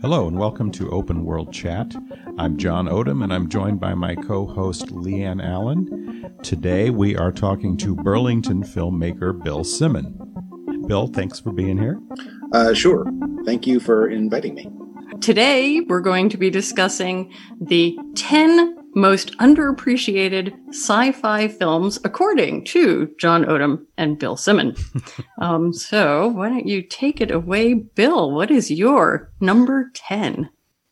Hello and welcome to Open World Chat. I'm John Odom and I'm joined by my co host Leanne Allen. Today we are talking to Burlington filmmaker Bill Simon. Bill, thanks for being here. Uh, sure. Thank you for inviting me. Today we're going to be discussing the 10 most underappreciated sci-fi films according to John Odom and Bill Simon. um, so why don't you take it away, Bill? What is your number 10?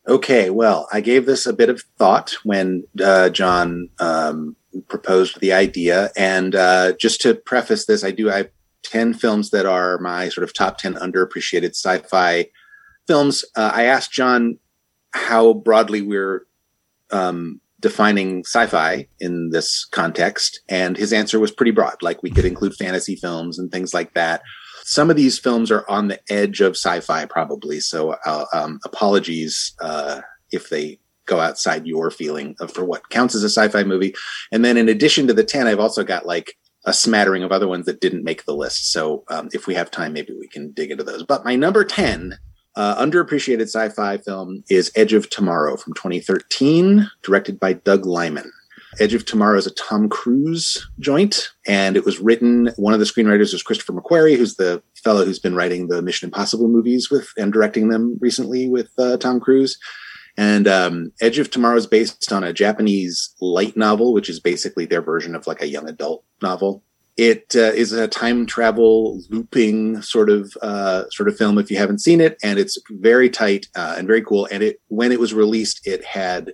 Okay, well, I gave this a bit of thought when uh, John um, proposed the idea. And uh, just to preface this, I do I have 10 films that are my sort of top 10 underappreciated sci-fi films. Uh, I asked John how broadly we're um, defining sci-fi in this context and his answer was pretty broad. Like we could include fantasy films and things like that. Some of these films are on the edge of sci-fi probably. So uh, um, apologies uh, if they go outside your feeling of for what counts as a sci-fi movie. And then in addition to the 10 i've also got like a smattering of other ones that didn't make the list. So um, if we have time maybe we can dig into those. But my number 10 uh, underappreciated sci-fi film is Edge of Tomorrow from 2013, directed by Doug Liman. Edge of Tomorrow is a Tom Cruise joint, and it was written. One of the screenwriters was Christopher McQuarrie, who's the fellow who's been writing the Mission Impossible movies with and directing them recently with uh, Tom Cruise. And um, Edge of Tomorrow is based on a Japanese light novel, which is basically their version of like a young adult novel. It uh, is a time travel looping sort of uh, sort of film if you haven't seen it, and it's very tight uh, and very cool. And it when it was released, it had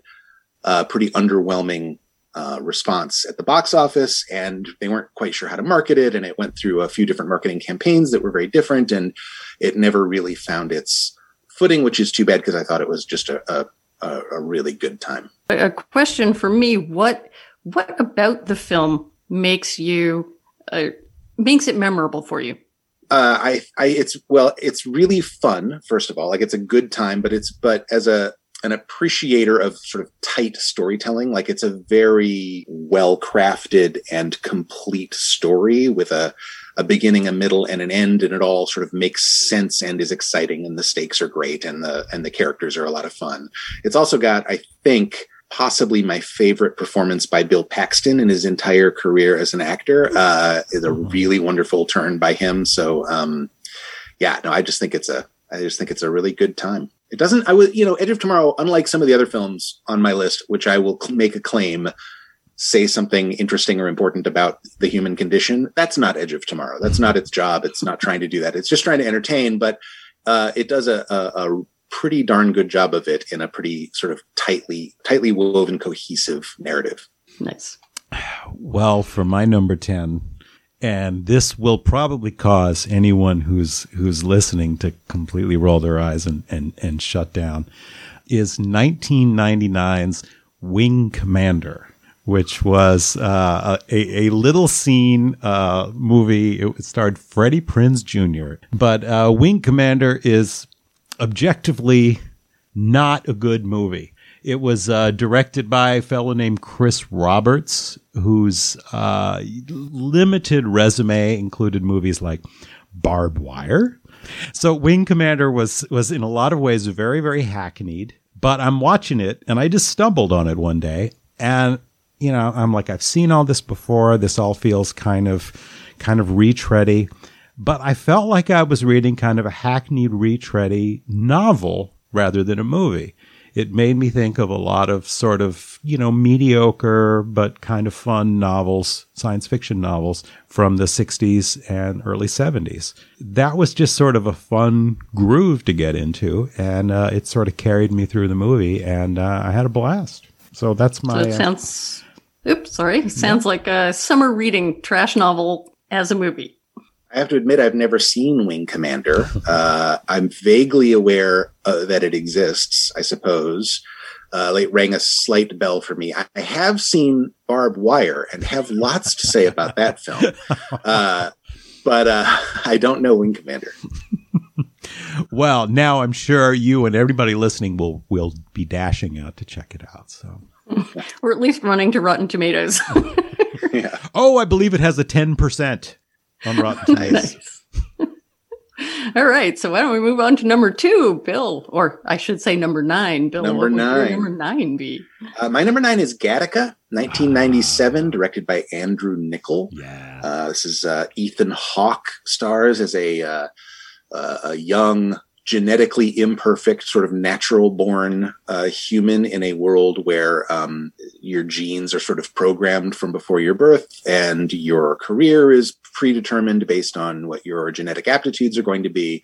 a pretty underwhelming uh, response at the box office, and they weren't quite sure how to market it. And it went through a few different marketing campaigns that were very different, and it never really found its footing, which is too bad because I thought it was just a, a a, really good time. A question for me: what what about the film makes you uh, makes it memorable for you? Uh, I, I, it's well, it's really fun. First of all, like it's a good time, but it's but as a an appreciator of sort of tight storytelling, like it's a very well crafted and complete story with a a beginning, a middle, and an end, and it all sort of makes sense and is exciting, and the stakes are great, and the and the characters are a lot of fun. It's also got, I think, possibly my favorite performance by Bill Paxton in his entire career as an actor. Uh, is a mm-hmm. really wonderful turn by him. So, um, yeah, no, I just think it's a, I just think it's a really good time. It doesn't, I would, you know, Edge of Tomorrow, unlike some of the other films on my list, which I will make a claim, say something interesting or important about the human condition. That's not Edge of Tomorrow. That's not its job. It's not trying to do that. It's just trying to entertain, but uh, it does a, a, a pretty darn good job of it in a pretty sort of tightly tightly woven cohesive narrative. Nice. Well, for my number 10, and this will probably cause anyone who's who's listening to completely roll their eyes and and, and shut down is 1999's Wing Commander which was uh, a, a little scene uh, movie. It starred Freddie Prinze Jr. But uh, Wing Commander is objectively not a good movie. It was uh, directed by a fellow named Chris Roberts, whose uh, limited resume included movies like Barb Wire. So Wing Commander was was in a lot of ways very very hackneyed. But I'm watching it, and I just stumbled on it one day, and you know I'm like I've seen all this before. This all feels kind of kind of retready but I felt like I was reading kind of a hackneyed, retready novel rather than a movie. It made me think of a lot of sort of, you know, mediocre but kind of fun novels, science fiction novels from the 60s and early 70s. That was just sort of a fun groove to get into, and uh, it sort of carried me through the movie, and uh, I had a blast. So that's my. So it uh, sounds. Oops, sorry. Sounds yeah. like a summer reading trash novel as a movie. I have to admit, I've never seen Wing Commander. Uh, I'm vaguely aware uh, that it exists, I suppose. Uh, it rang a slight bell for me. I, I have seen Barb Wire and have lots to say about that film. Uh, but uh, I don't know Wing Commander. well, now I'm sure you and everybody listening will will be dashing out to check it out. So, or at least running to Rotten Tomatoes. yeah. Oh, I believe it has a ten percent on Rotten Tomatoes. All right. So why don't we move on to number two, Bill? Or I should say number nine. Bill, Number what would your nine. number nine be? Uh, my number nine is Gattaca, 1997, directed by Andrew Niccol. Yeah. Uh, this is uh, Ethan Hawke stars as a uh, uh, a young, genetically imperfect, sort of natural born uh, human in a world where um, your genes are sort of programmed from before your birth, and your career is predetermined based on what your genetic aptitudes are going to be.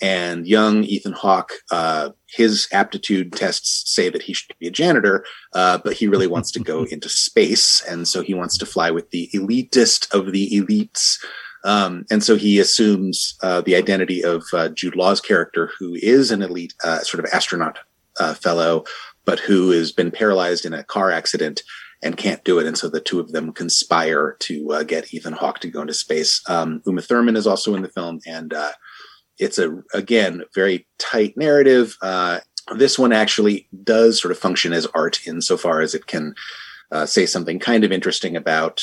And young Ethan Hawke, uh, his aptitude tests say that he should be a janitor, uh, but he really wants to go into space, and so he wants to fly with the elitist of the elites. Um, and so he assumes uh, the identity of uh, Jude Law's character, who is an elite uh, sort of astronaut uh, fellow, but who has been paralyzed in a car accident and can't do it. And so the two of them conspire to uh, get Ethan Hawke to go into space. Um, Uma Thurman is also in the film, and uh, it's a again very tight narrative. Uh, this one actually does sort of function as art insofar as it can say something kind of interesting about.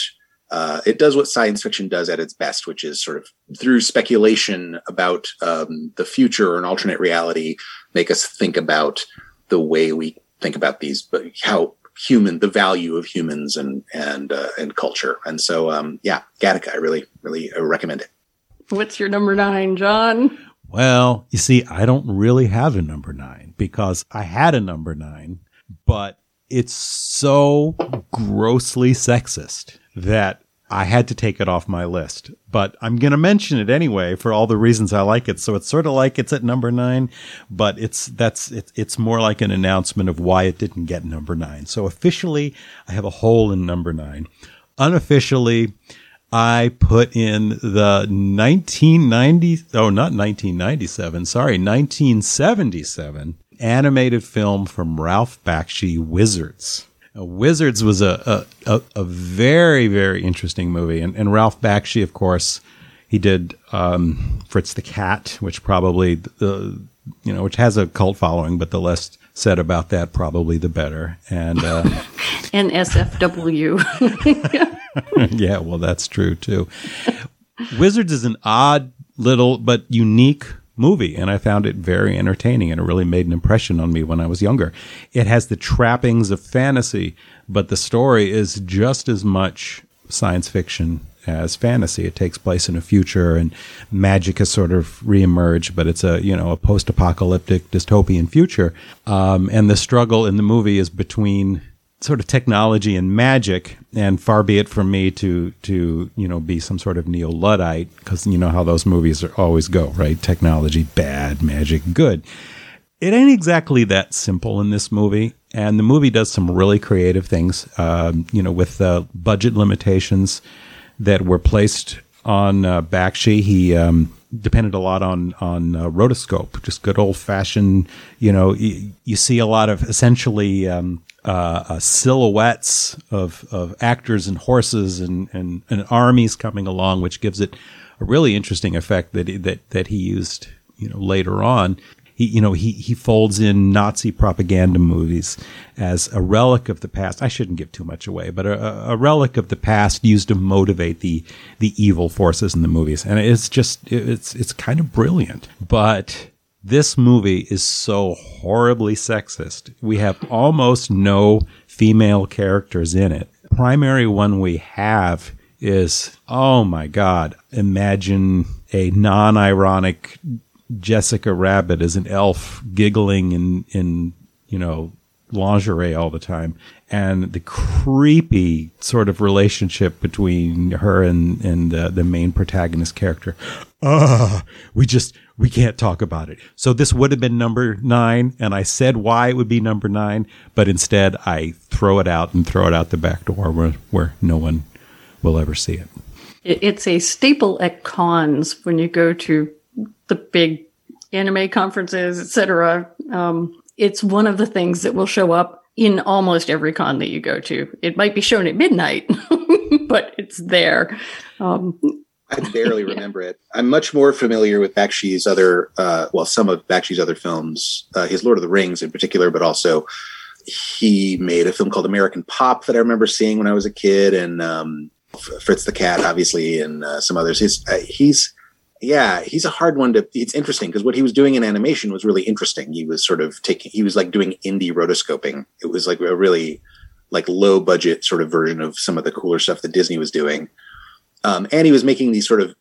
Uh, it does what science fiction does at its best, which is sort of through speculation about um, the future or an alternate reality, make us think about the way we think about these, but how human, the value of humans and and uh, and culture. And so, um, yeah, Gattaca, I really really uh, recommend it. What's your number nine, John? Well, you see, I don't really have a number nine because I had a number nine, but it's so grossly sexist that I had to take it off my list. But I'm going to mention it anyway for all the reasons I like it. So it's sort of like it's at number nine, but it's, that's, it, it's more like an announcement of why it didn't get number nine. So officially, I have a hole in number nine. Unofficially, I put in the 1990, oh, not 1997, sorry, 1977 animated film from Ralph Bakshi, Wizards. Uh, Wizards was a, a, a, a very, very interesting movie. And, and Ralph Bakshi, of course, he did um, Fritz the Cat, which probably, the you know, which has a cult following, but the less said about that, probably the better. And, uh, NSFW. yeah, well, that's true too. Wizards is an odd little but unique movie, and I found it very entertaining, and it really made an impression on me when I was younger. It has the trappings of fantasy, but the story is just as much science fiction as fantasy. It takes place in a future, and magic has sort of reemerged, but it's a you know a post-apocalyptic dystopian future, um, and the struggle in the movie is between sort of technology and magic and far be it from me to to you know be some sort of neo luddite because you know how those movies are always go right? Technology bad magic good. It ain't exactly that simple in this movie and the movie does some really creative things um, you know with uh, budget limitations that were placed on uh, Bakshi. He um, depended a lot on on uh, rotoscope just good old fashioned you know y- you see a lot of essentially um, uh, uh, silhouettes of, of actors and horses and, and, and armies coming along, which gives it a really interesting effect that that that he used, you know, later on. He, you know, he, he folds in Nazi propaganda movies as a relic of the past. I shouldn't give too much away, but a, a relic of the past used to motivate the the evil forces in the movies, and it's just it's it's kind of brilliant. But this movie is so horribly sexist. We have almost no female characters in it. Primary one we have is, oh my God, imagine a non ironic Jessica Rabbit as an elf giggling in, in, you know, lingerie all the time. And the creepy sort of relationship between her and, and the, the main protagonist character. Ah, we just, we can't talk about it. So this would have been number nine, and I said why it would be number nine, but instead I throw it out and throw it out the back door where, where no one will ever see it. It- It's a staple at cons when you go to the big anime conferences, etc. Um, it's one of the things that will show up in almost every con that you go to. It might be shown at midnight, but it's there. Um, I barely remember it. I'm much more familiar with Bakshi's other, uh, well, some of Bakshi's other films, uh, his Lord of the Rings in particular, but also he made a film called American Pop that I remember seeing when I was a kid, and um, Fritz the Cat, obviously, and uh, some others. He's uh, he's yeah, he's a hard one to. It's interesting because what he was doing in animation was really interesting. He was sort of taking. He was like doing indie rotoscoping. It was like a really like low budget sort of version of some of the cooler stuff that Disney was doing. Um, and he was making these sort of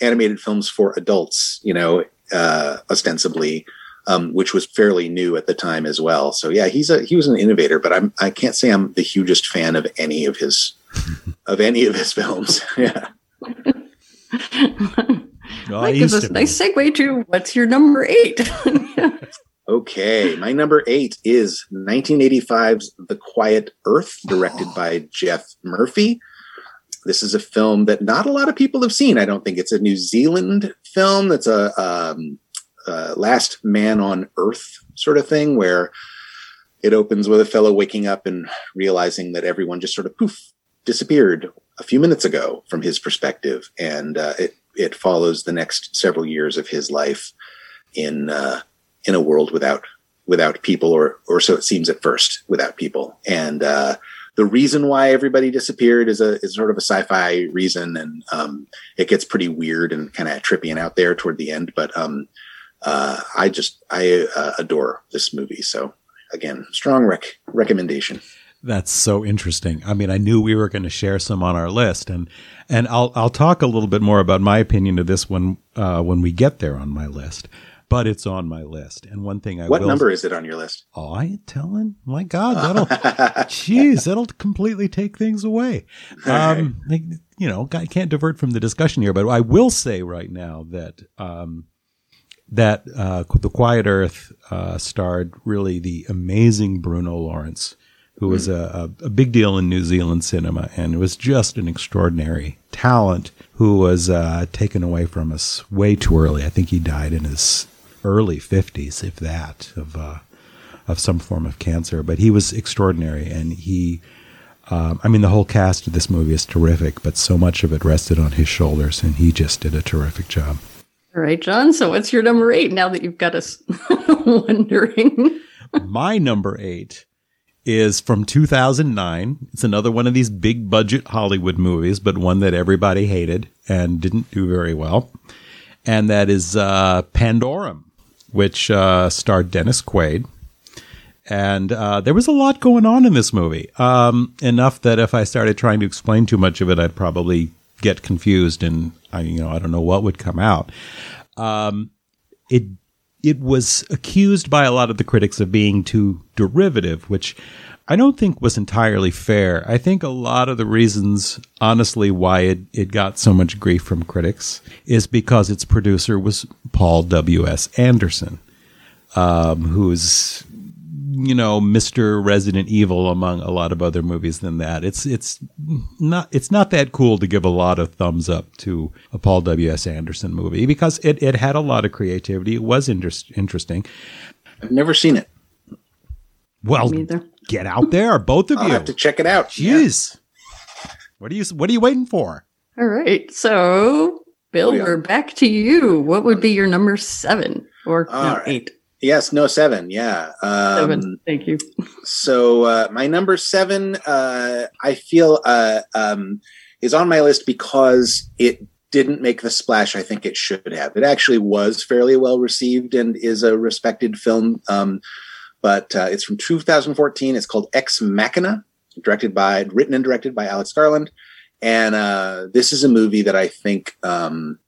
animated films for adults, you know, uh, ostensibly, um, which was fairly new at the time as well. So yeah, he's a he was an innovator, but I'm I can't say I'm the hugest fan of any of his of any of his films. yeah. Oh, that gives us a nice segue to what's your number eight? Okay, my number eight is 1985's The Quiet Earth, directed by Geoff Murphy. This is a film that not a lot of people have seen. I don't think it's a New Zealand film. That's a, um, last man on Earth sort of thing, where it opens with a fellow waking up and realizing that everyone just sort of poof disappeared a few minutes ago from his perspective, and uh, it it follows the next several years of his life in. Uh, in a world without without people, or or so it seems at first, without people. And uh, the reason why everybody disappeared is a is sort of a sci-fi reason, and um, it gets pretty weird and kind of trippy and out there toward the end. But um, uh, I just I uh, adore this movie. So again, strong rec- recommendation. That's so interesting. I mean, I knew we were going to share some on our list, and and I'll I'll talk a little bit more about my opinion of this when uh, when we get there on my list but it's on my list. And one thing I what will, number is it on your list? Oh, I ain't telling. My God, that'll, jeez, that'll completely take things away. Um, you know, I can't divert from the discussion here, but I will say right now that, um, that, uh, The Quiet Earth, uh, starred really the amazing Bruno Lawrence, who was a, a, big deal in New Zealand cinema and was just an extraordinary talent who was uh, taken away from us way too early. I think he died in his early 50s, if that, of uh, of some form of cancer. But he was extraordinary, and he. Um, I mean, the whole cast of this movie is terrific, but so much of it rested on his shoulders, and he just did a terrific job. All right, John. So, what's your number eight now that you've got us wondering? My number eight is from 2009. It's another one of these big budget Hollywood movies, but one that everybody hated and didn't do very well. And that is uh, Pandorum, which uh, starred Dennis Quaid. And uh, there was a lot going on in this movie. Um, enough that if I started trying to explain too much of it, I'd probably get confused, and I, you know, I don't know what would come out. Um, it it was accused by a lot of the critics of being too derivative, which I don't think was entirely fair. I think a lot of the reasons, honestly, why it, it got so much grief from critics is because its producer was Paul W.S. Anderson, um, who's you know Mr. Resident Evil among a lot of other movies than that. It's it's not it's not that cool to give a lot of thumbs up to a Paul W S Anderson movie because it it had a lot of creativity. It was inter- interesting. I've never seen it. Well, get out there, both of you. I'll you. have to check it out. Jeez, yeah. what are you what are you waiting for? All right, so Bill, oh, yeah. we're back to you. What would be your number seven or no, right. eight? Yes, no seven. Yeah, um, seven. Thank you. so uh, my number seven, uh, I feel, uh, um, is on my list because it didn't make the splash I think it should have. It actually was fairly well received and is a respected film. Um, but uh, it's from 2014. It's called Ex Machina, directed by, written and directed by Alex Garland. And uh, this is a movie that I think, um,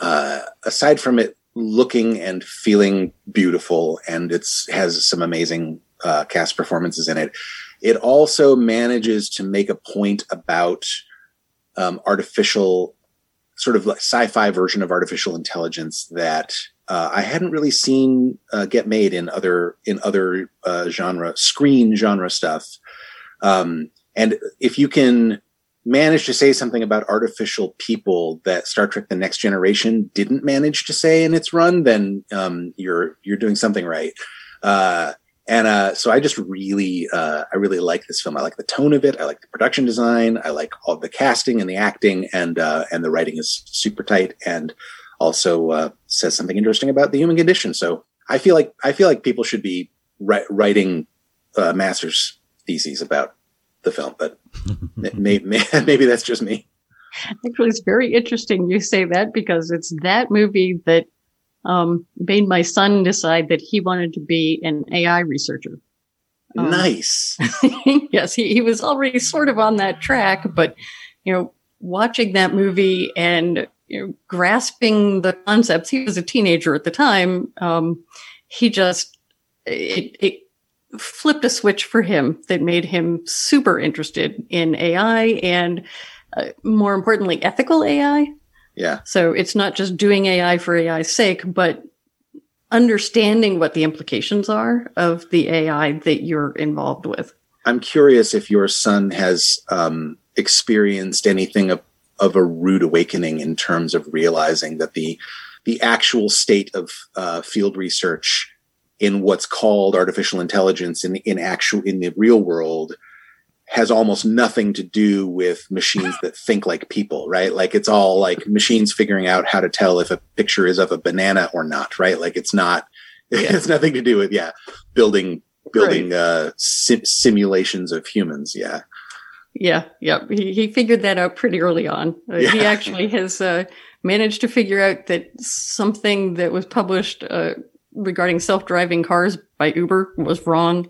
uh, aside from it looking and feeling beautiful, and it's has some amazing uh, cast performances in it. It also manages to make a point about um, artificial, sort of like sci-fi version of artificial intelligence that uh, I hadn't really seen uh, get made in other in other uh, genre screen genre stuff. Um, and if you can manage to say something about artificial people that Star Trek: The Next Generation didn't manage to say in its run, then um, you're you're doing something right. And uh, so I just really uh, I really like this film. I like the tone of it. I like the production design. I like all the casting and the acting, and uh, and the writing is super tight and also uh, says something interesting about the human condition. So I feel like I feel like people should be ri- writing uh, master's theses about the film, but maybe, maybe that's just me. Actually, it's very interesting you say that because it's that movie that um, made my son decide that he wanted to be an AI researcher. Um, nice. yes, he, he was already sort of on that track, but you know, watching that movie and you know, grasping the concepts, he was a teenager at the time. Um, he just it, it flipped a switch for him that made him super interested in AI and uh, more importantly, ethical AI. Yeah. So it's not just doing AI for AI's sake, but understanding what the implications are of the AI that you're involved with. I'm curious if your son has um, experienced anything of, of a rude awakening in terms of realizing that the the actual state of uh, field research in what's called artificial intelligence in in actual in the real world has almost nothing to do with machines that think like people, right? Like it's all like machines figuring out how to tell if a picture is of a banana or not, right? Like it's not, yeah. it has nothing to do with, yeah, building, building, right. uh, sim- simulations of humans. Yeah. Yeah. Yeah. He, he figured that out pretty early on. Uh, yeah. He actually has, uh, managed to figure out that something that was published, uh, regarding self-driving cars by Uber was wrong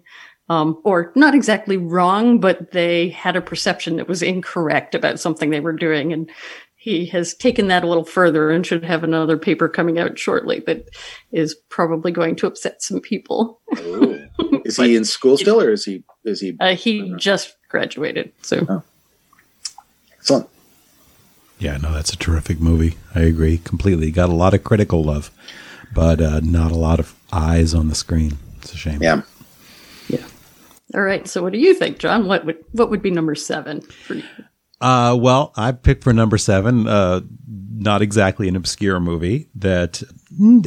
um, or not exactly wrong, but they had a perception that was incorrect about something they were doing. And he has taken that a little further and should have another paper coming out shortly that is probably going to upset some people. Oh. Is he in school still, or is he? Is he? Uh, he just graduated. So, oh. excellent. Yeah, no, that's a terrific movie. I agree completely. Got a lot of critical love, but uh, not a lot of eyes on the screen. It's a shame. Yeah. All right. So, what do you think, John? What would what would be number seven for you? Uh, well, I picked for number seven. Uh, not exactly an obscure movie that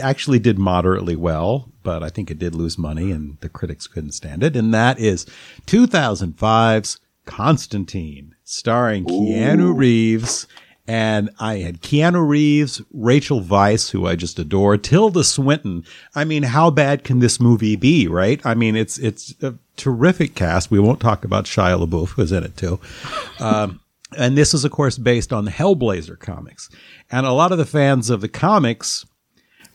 actually did moderately well, but I think it did lose money, and the critics couldn't stand it. And that is 2005's Constantine, starring Ooh. Keanu Reeves and I had Keanu Reeves, Rachel Weisz, who I just adore, Tilda Swinton. I mean, how bad can this movie be, right? I mean, it's it's a terrific cast. We won't talk about Shia LaBeouf, who's in it too. Um, and this is, of course, based on the Hellblazer comics. And a lot of the fans of the comics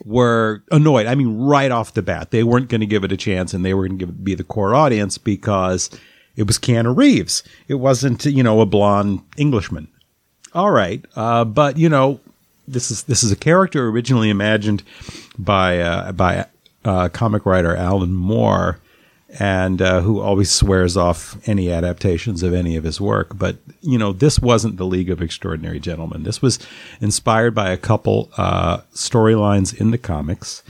were annoyed. I mean, right off the bat, they weren't going to give it a chance, and they were going to be the core audience because it was Keanu Reeves. It wasn't, you know, a blonde Englishman all right, uh, but you know, this is this is a character originally imagined by uh, by uh, comic writer Alan Moore, and uh, who always swears off any adaptations of any of his work. But you know, this wasn't the League of Extraordinary Gentlemen. This was inspired by a couple uh, storylines in the comics.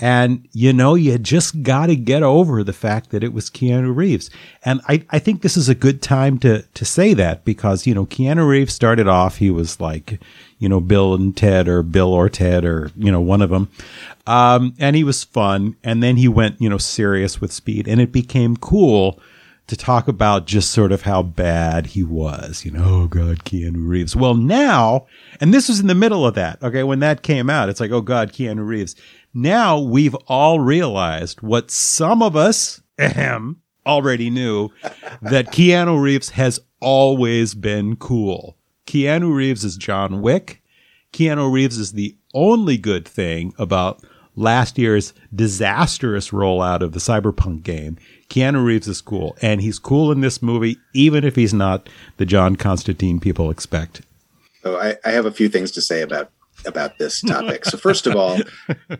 And you know, you just got to get over the fact that it was Keanu Reeves. And I, I think this is a good time to, to say that because, you know, Keanu Reeves started off, he was like, you know, Bill and Ted or Bill or Ted or, you know, one of them. Um, and he was fun. And then he went, you know, serious with speed and it became cool to talk about just sort of how bad he was. You know, oh God, Keanu Reeves. Well, now, and this was in the middle of that. Okay. When that came out, it's like, oh God, Keanu Reeves. Now we've all realized what some of us ahem, already knew that Keanu Reeves has always been cool. Keanu Reeves is John Wick. Keanu Reeves is the only good thing about last year's disastrous rollout of the Cyberpunk game. Keanu Reeves is cool, and he's cool in this movie, even if he's not the John Constantine people expect. So I, I have a few things to say about about this topic. so first of all,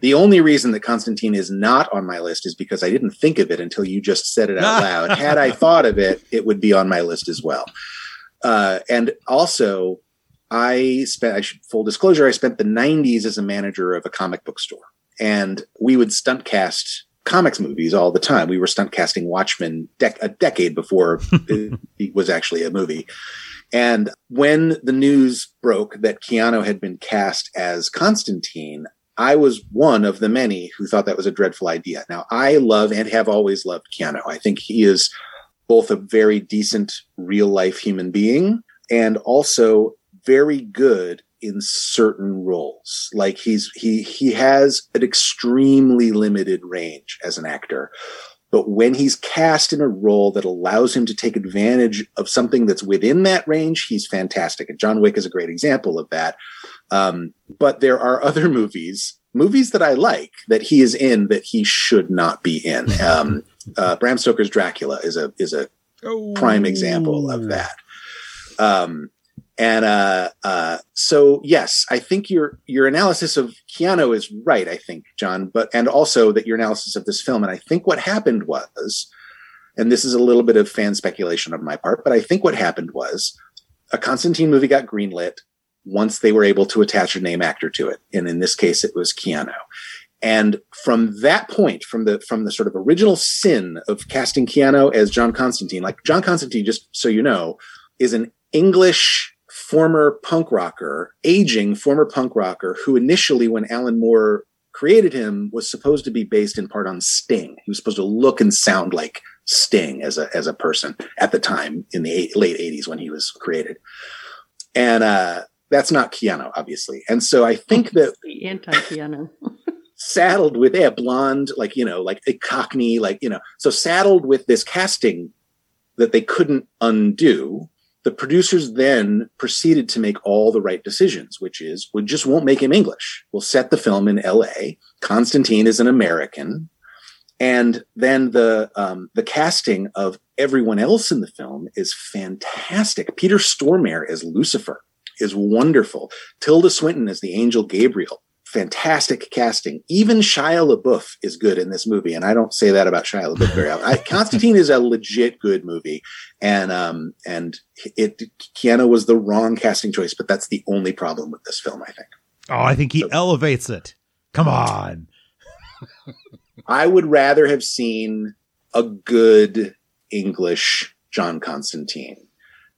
the only reason that Constantine is not on my list is because I didn't think of it until you just said it out loud. Had I thought of it, it would be on my list as well. Uh, and also, I spent, I should, full disclosure, I spent the 90s as a manager of a comic book store. And we would stunt cast comics movies all the time. We were stunt casting Watchmen dec- a decade before it was actually a movie. And when the news broke that Keanu had been cast as Constantine, I was one of the many who thought that was a dreadful idea. Now, I love and have always loved Keanu. I think he is both a very decent real life human being and also very good in certain roles. Like he's he he has an extremely limited range as an actor. But when he's cast in a role that allows him to take advantage of something that's within that range, he's fantastic. And John Wick is a great example of that. Um, but there are other movies, movies that I like that he is in that he should not be in. Um, uh, Bram Stoker's Dracula is a is a oh. prime example of that. Um, and uh, uh, so, yes, I think your your analysis of Keanu is right. I think, John, but and also that your analysis of this film. And I think what happened was, and this is a little bit of fan speculation on my part, but I think what happened was a Constantine movie got greenlit once they were able to attach a name actor to it, and in this case, it was Keanu. And from that point, from the from the sort of original sin of casting Keanu as John Constantine, like John Constantine, just so you know, is an English former punk rocker, aging former punk rocker, who initially, when Alan Moore created him, was supposed to be based in part on Sting. He was supposed to look and sound like Sting as a as a person at the time in the eight, late '80s when he was created, and uh, that's not Keanu, obviously. And so I think that the anti Keanu. saddled with a blonde, like you know, like a Cockney, like you know, so saddled with this casting that they couldn't undo the producers then proceeded to make all the right decisions, which is we just won't make him English. We'll set the film in L.A. Constantine is an American, and then the um, the casting of everyone else in the film is fantastic. Peter Stormare as Lucifer is wonderful. Tilda Swinton as the angel Gabriel fantastic casting. Even Shia LaBeouf is good in this movie, and I don't say that about Shia LaBeouf very often. I, Constantine is a legit good movie, and um, and it Keanu was the wrong casting choice, but that's the only problem with this film, I think. Oh, I think he so, elevates it. Come on. I would rather have seen a good English John Constantine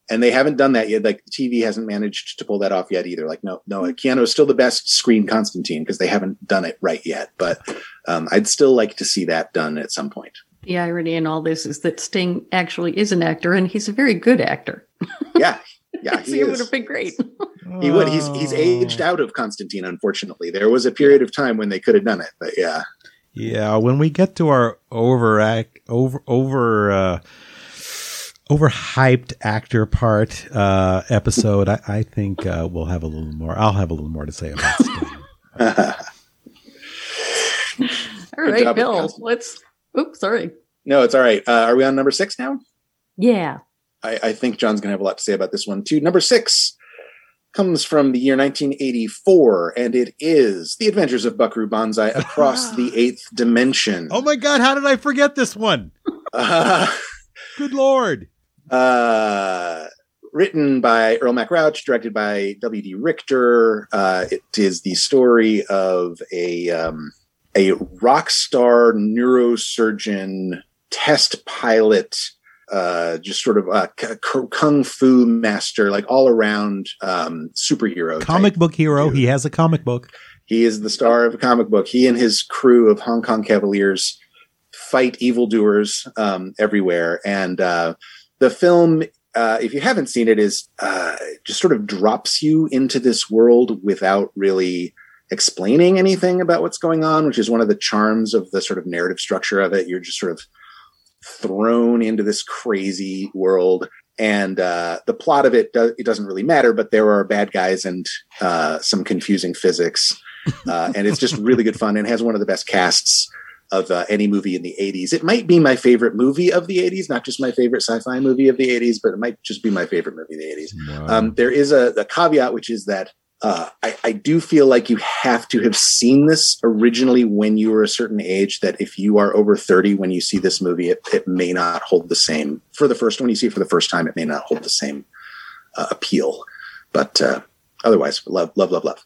and they haven't done that yet. Like TV hasn't managed to pull that off yet either. Like no, no, Keanu is still the best screen Constantine because they haven't done it right yet. But um, I'd still like to see that done at some point. The irony in all this is that Sting actually is an actor, and he's a very good actor. yeah, yeah, he, would have been great. he would. He's he's aged out of Constantine. Unfortunately, there was a period of time when they could have done it, but yeah. Yeah, when we get to our overact over over. Uh, overhyped actor part uh, episode, I, I think uh, we'll have a little more. I'll have a little more to say about Sting. all right, Bill. Let's. Oops, sorry. No, it's all right. Uh, are we on number six now? Yeah. I, I think John's going to have a lot to say about this one too. Number six comes from the year 1984, and it is The Adventures of Buckaroo Banzai Across the Eighth Dimension. Oh my God! How did I forget this one? Uh, Good lord! Uh, written by Earl Mac Rauch, directed by W.D. Richter. Uh, it is the story of a um, a rock star neurosurgeon test pilot. Uh, just sort of a kung fu master, like all around um, superhero, comic book hero. Dude. He has a comic book. He is the star of a comic book. He and his crew of Hong Kong Cavaliers fight evildoers um, everywhere, and uh, the film uh, if you haven't seen it, is uh, just sort of drops you into this world without really explaining anything about what's going on, which is one of the charms of the sort of narrative structure of it. You're just sort of thrown into this crazy world, and uh, the plot of it do- it doesn't really matter. But there are bad guys and uh, some confusing physics, uh, and it's just really good fun and has one of the best casts of uh, any movie in the 80s. It might be my favorite movie of the 80s, not just my favorite sci-fi movie of the 80s, but it might just be my favorite movie of the 80s. Wow. Um, there is a, a, caveat, which is that uh, I, I, do feel like you have to have seen this originally when you were a certain age. That if you are over 30 when you see this movie, it, it may not hold the same for the first one you see it for the first time. It may not hold the same uh, appeal, but uh, otherwise, love, love, love, love.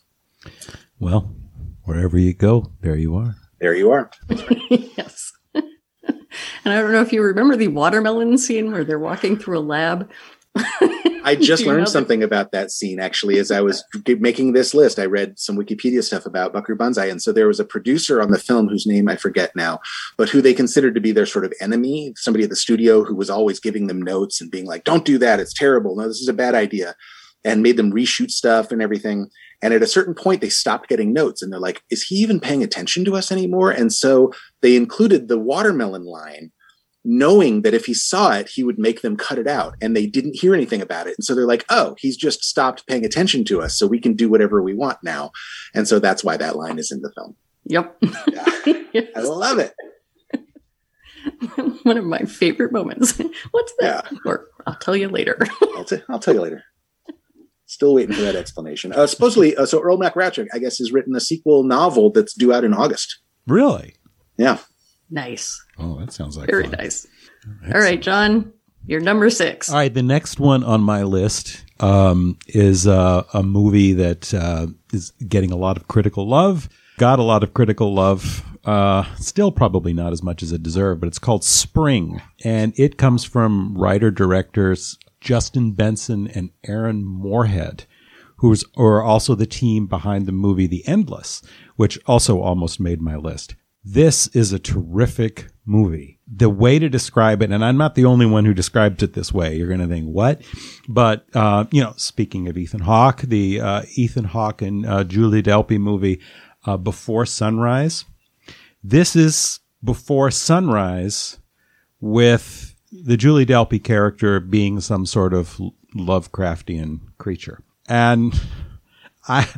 Well, wherever you go, there you are there you are. yes. and I don't know if you remember the watermelon scene where they're walking through a lab. I just learned something about that scene actually as I was making this list. I read some Wikipedia stuff about Buckaroo Banzai. And so there was a producer on the film whose name I forget now, but who they considered to be their sort of enemy, somebody at the studio who was always giving them notes and being like, don't do that. It's terrible. No, this is a bad idea. And made them reshoot stuff and everything. And at a certain point, they stopped getting notes and they're like, is he even paying attention to us anymore? And so they included the watermelon line knowing that if he saw it, he would make them cut it out. And they didn't hear anything about it. And so they're like, oh, he's just stopped paying attention to us. So we can do whatever we want now. And so that's why that line is in the film. Yep. Yeah. yes. I love it. One of my favorite moments. What's that? Yeah. Or I'll tell you later. I'll, t- I'll tell you later. Still waiting for that explanation. Uh, supposedly, uh, so Earl McRatchik, I guess, has written a sequel novel that's due out in August. Really? Yeah. Nice. Oh, that sounds like very fun. nice. Excellent. All right, John, you're number six. All right, the next one on my list um, is uh, a movie that uh, is getting a lot of critical love. Got a lot of critical love. Uh, still probably not as much as it deserved, but it's called Spring, and it comes from writer directors Justin Benson and Aaron Moorhead who are also the team behind the movie The Endless, which also almost made my list. This is a terrific movie. The way to describe it, and I'm not the only one who describes it this way. You're going to think, what? But, uh, you know, speaking of Ethan Hawke, the uh, Ethan Hawke and uh, Julie Delpy movie, uh, Before Sunrise. This is Before Sunrise with the Julie Delpy character being some sort of Lovecraftian creature. And I,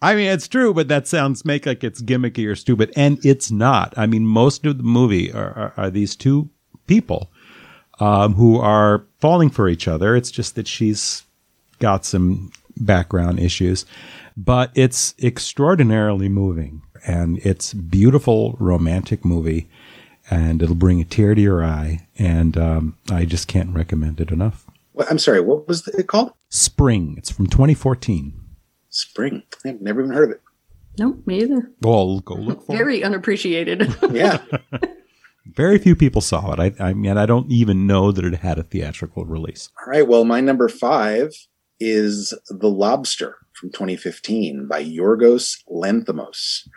I mean, it's true, but that sounds make like it's gimmicky or stupid, and it's not. I mean, most of the movie are, are, are these two people um, who are falling for each other. It's just that she's got some background issues, but it's extraordinarily moving, and it's beautiful romantic movie, and it'll bring a tear to your eye, and um, I just can't recommend it enough. Well, I'm sorry, what was it called? Spring. It's from 2014. Spring. I've never even heard of it. Nope, me either. Well, go look for Very it. unappreciated. yeah. Very few people saw it. I, I mean, I don't even know that it had a theatrical release. All right. Well, my number five is The Lobster from 2015 by Yorgos Lanthimos.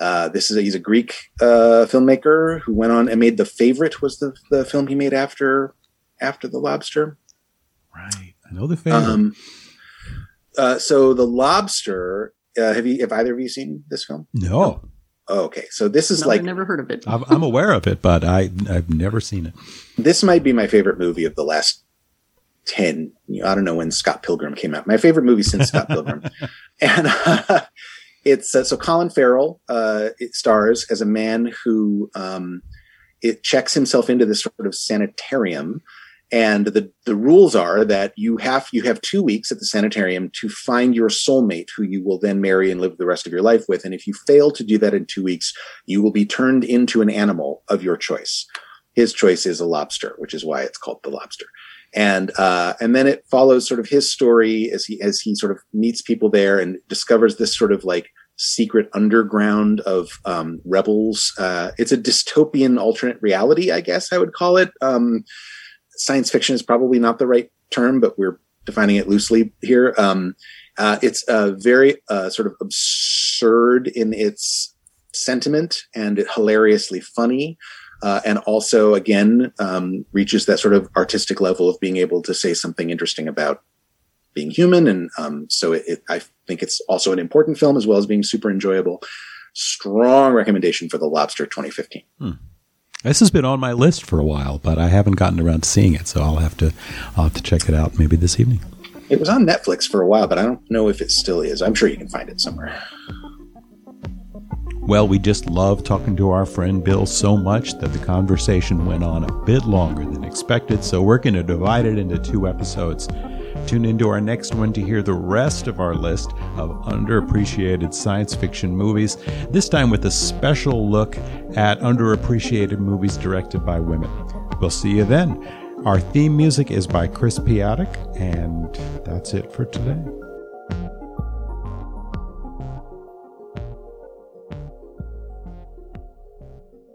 Uh, this is a, he's a Greek uh, filmmaker who went on and made The Favorite was the, the film he made after after The Lobster. Right. I know The Favorite. Um, uh, so The Lobster. Uh, have you? Have either of you seen this film? No. Oh, okay, so this is no, like I've never heard of it. I'm aware of it, but I I've never seen it. This might be my favorite movie of the last ten. I don't know when Scott Pilgrim came out. My favorite movie since Scott Pilgrim, and uh, it's uh, so Colin Farrell uh, stars as a man who um, it checks himself into this sort of sanitarium. And the, the rules are that you have you have two weeks at the sanitarium to find your soulmate who you will then marry and live the rest of your life with. And if you fail to do that in two weeks you will be turned into an animal of your choice. His choice is a lobster which is why it's called the lobster and uh, and then it follows sort of his story as he as he sort of meets people there and discovers this sort of like secret underground of um, rebels. Uh, it's a dystopian alternate reality, I guess I would call it. Um, science fiction is probably not the right term, but we're defining it loosely here. Um, uh, it's uh, very uh, sort of absurd in its sentiment and hilariously funny. Uh, and also, again, um, reaches that sort of artistic level of being able to say something interesting about being human. And um, so it, it, I think it's also an important film as well as being super enjoyable. Strong recommendation for The Lobster 2015. Hmm. This has been on my list for a while, but I haven't gotten around to seeing it, so I'll have to I'll have to check it out maybe this evening. It was on Netflix for a while, but I don't know if it still is. I'm sure you can find it somewhere. Well, we just love talking to our friend Bill so much that the conversation went on a bit longer than expected, so we're going to divide it into two episodes. Tune into our next one to hear the rest of our list of underappreciated science fiction movies, this time with a special look at underappreciated movies directed by women. We'll see you then. Our theme music is by Chris Piatek, and that's it for today.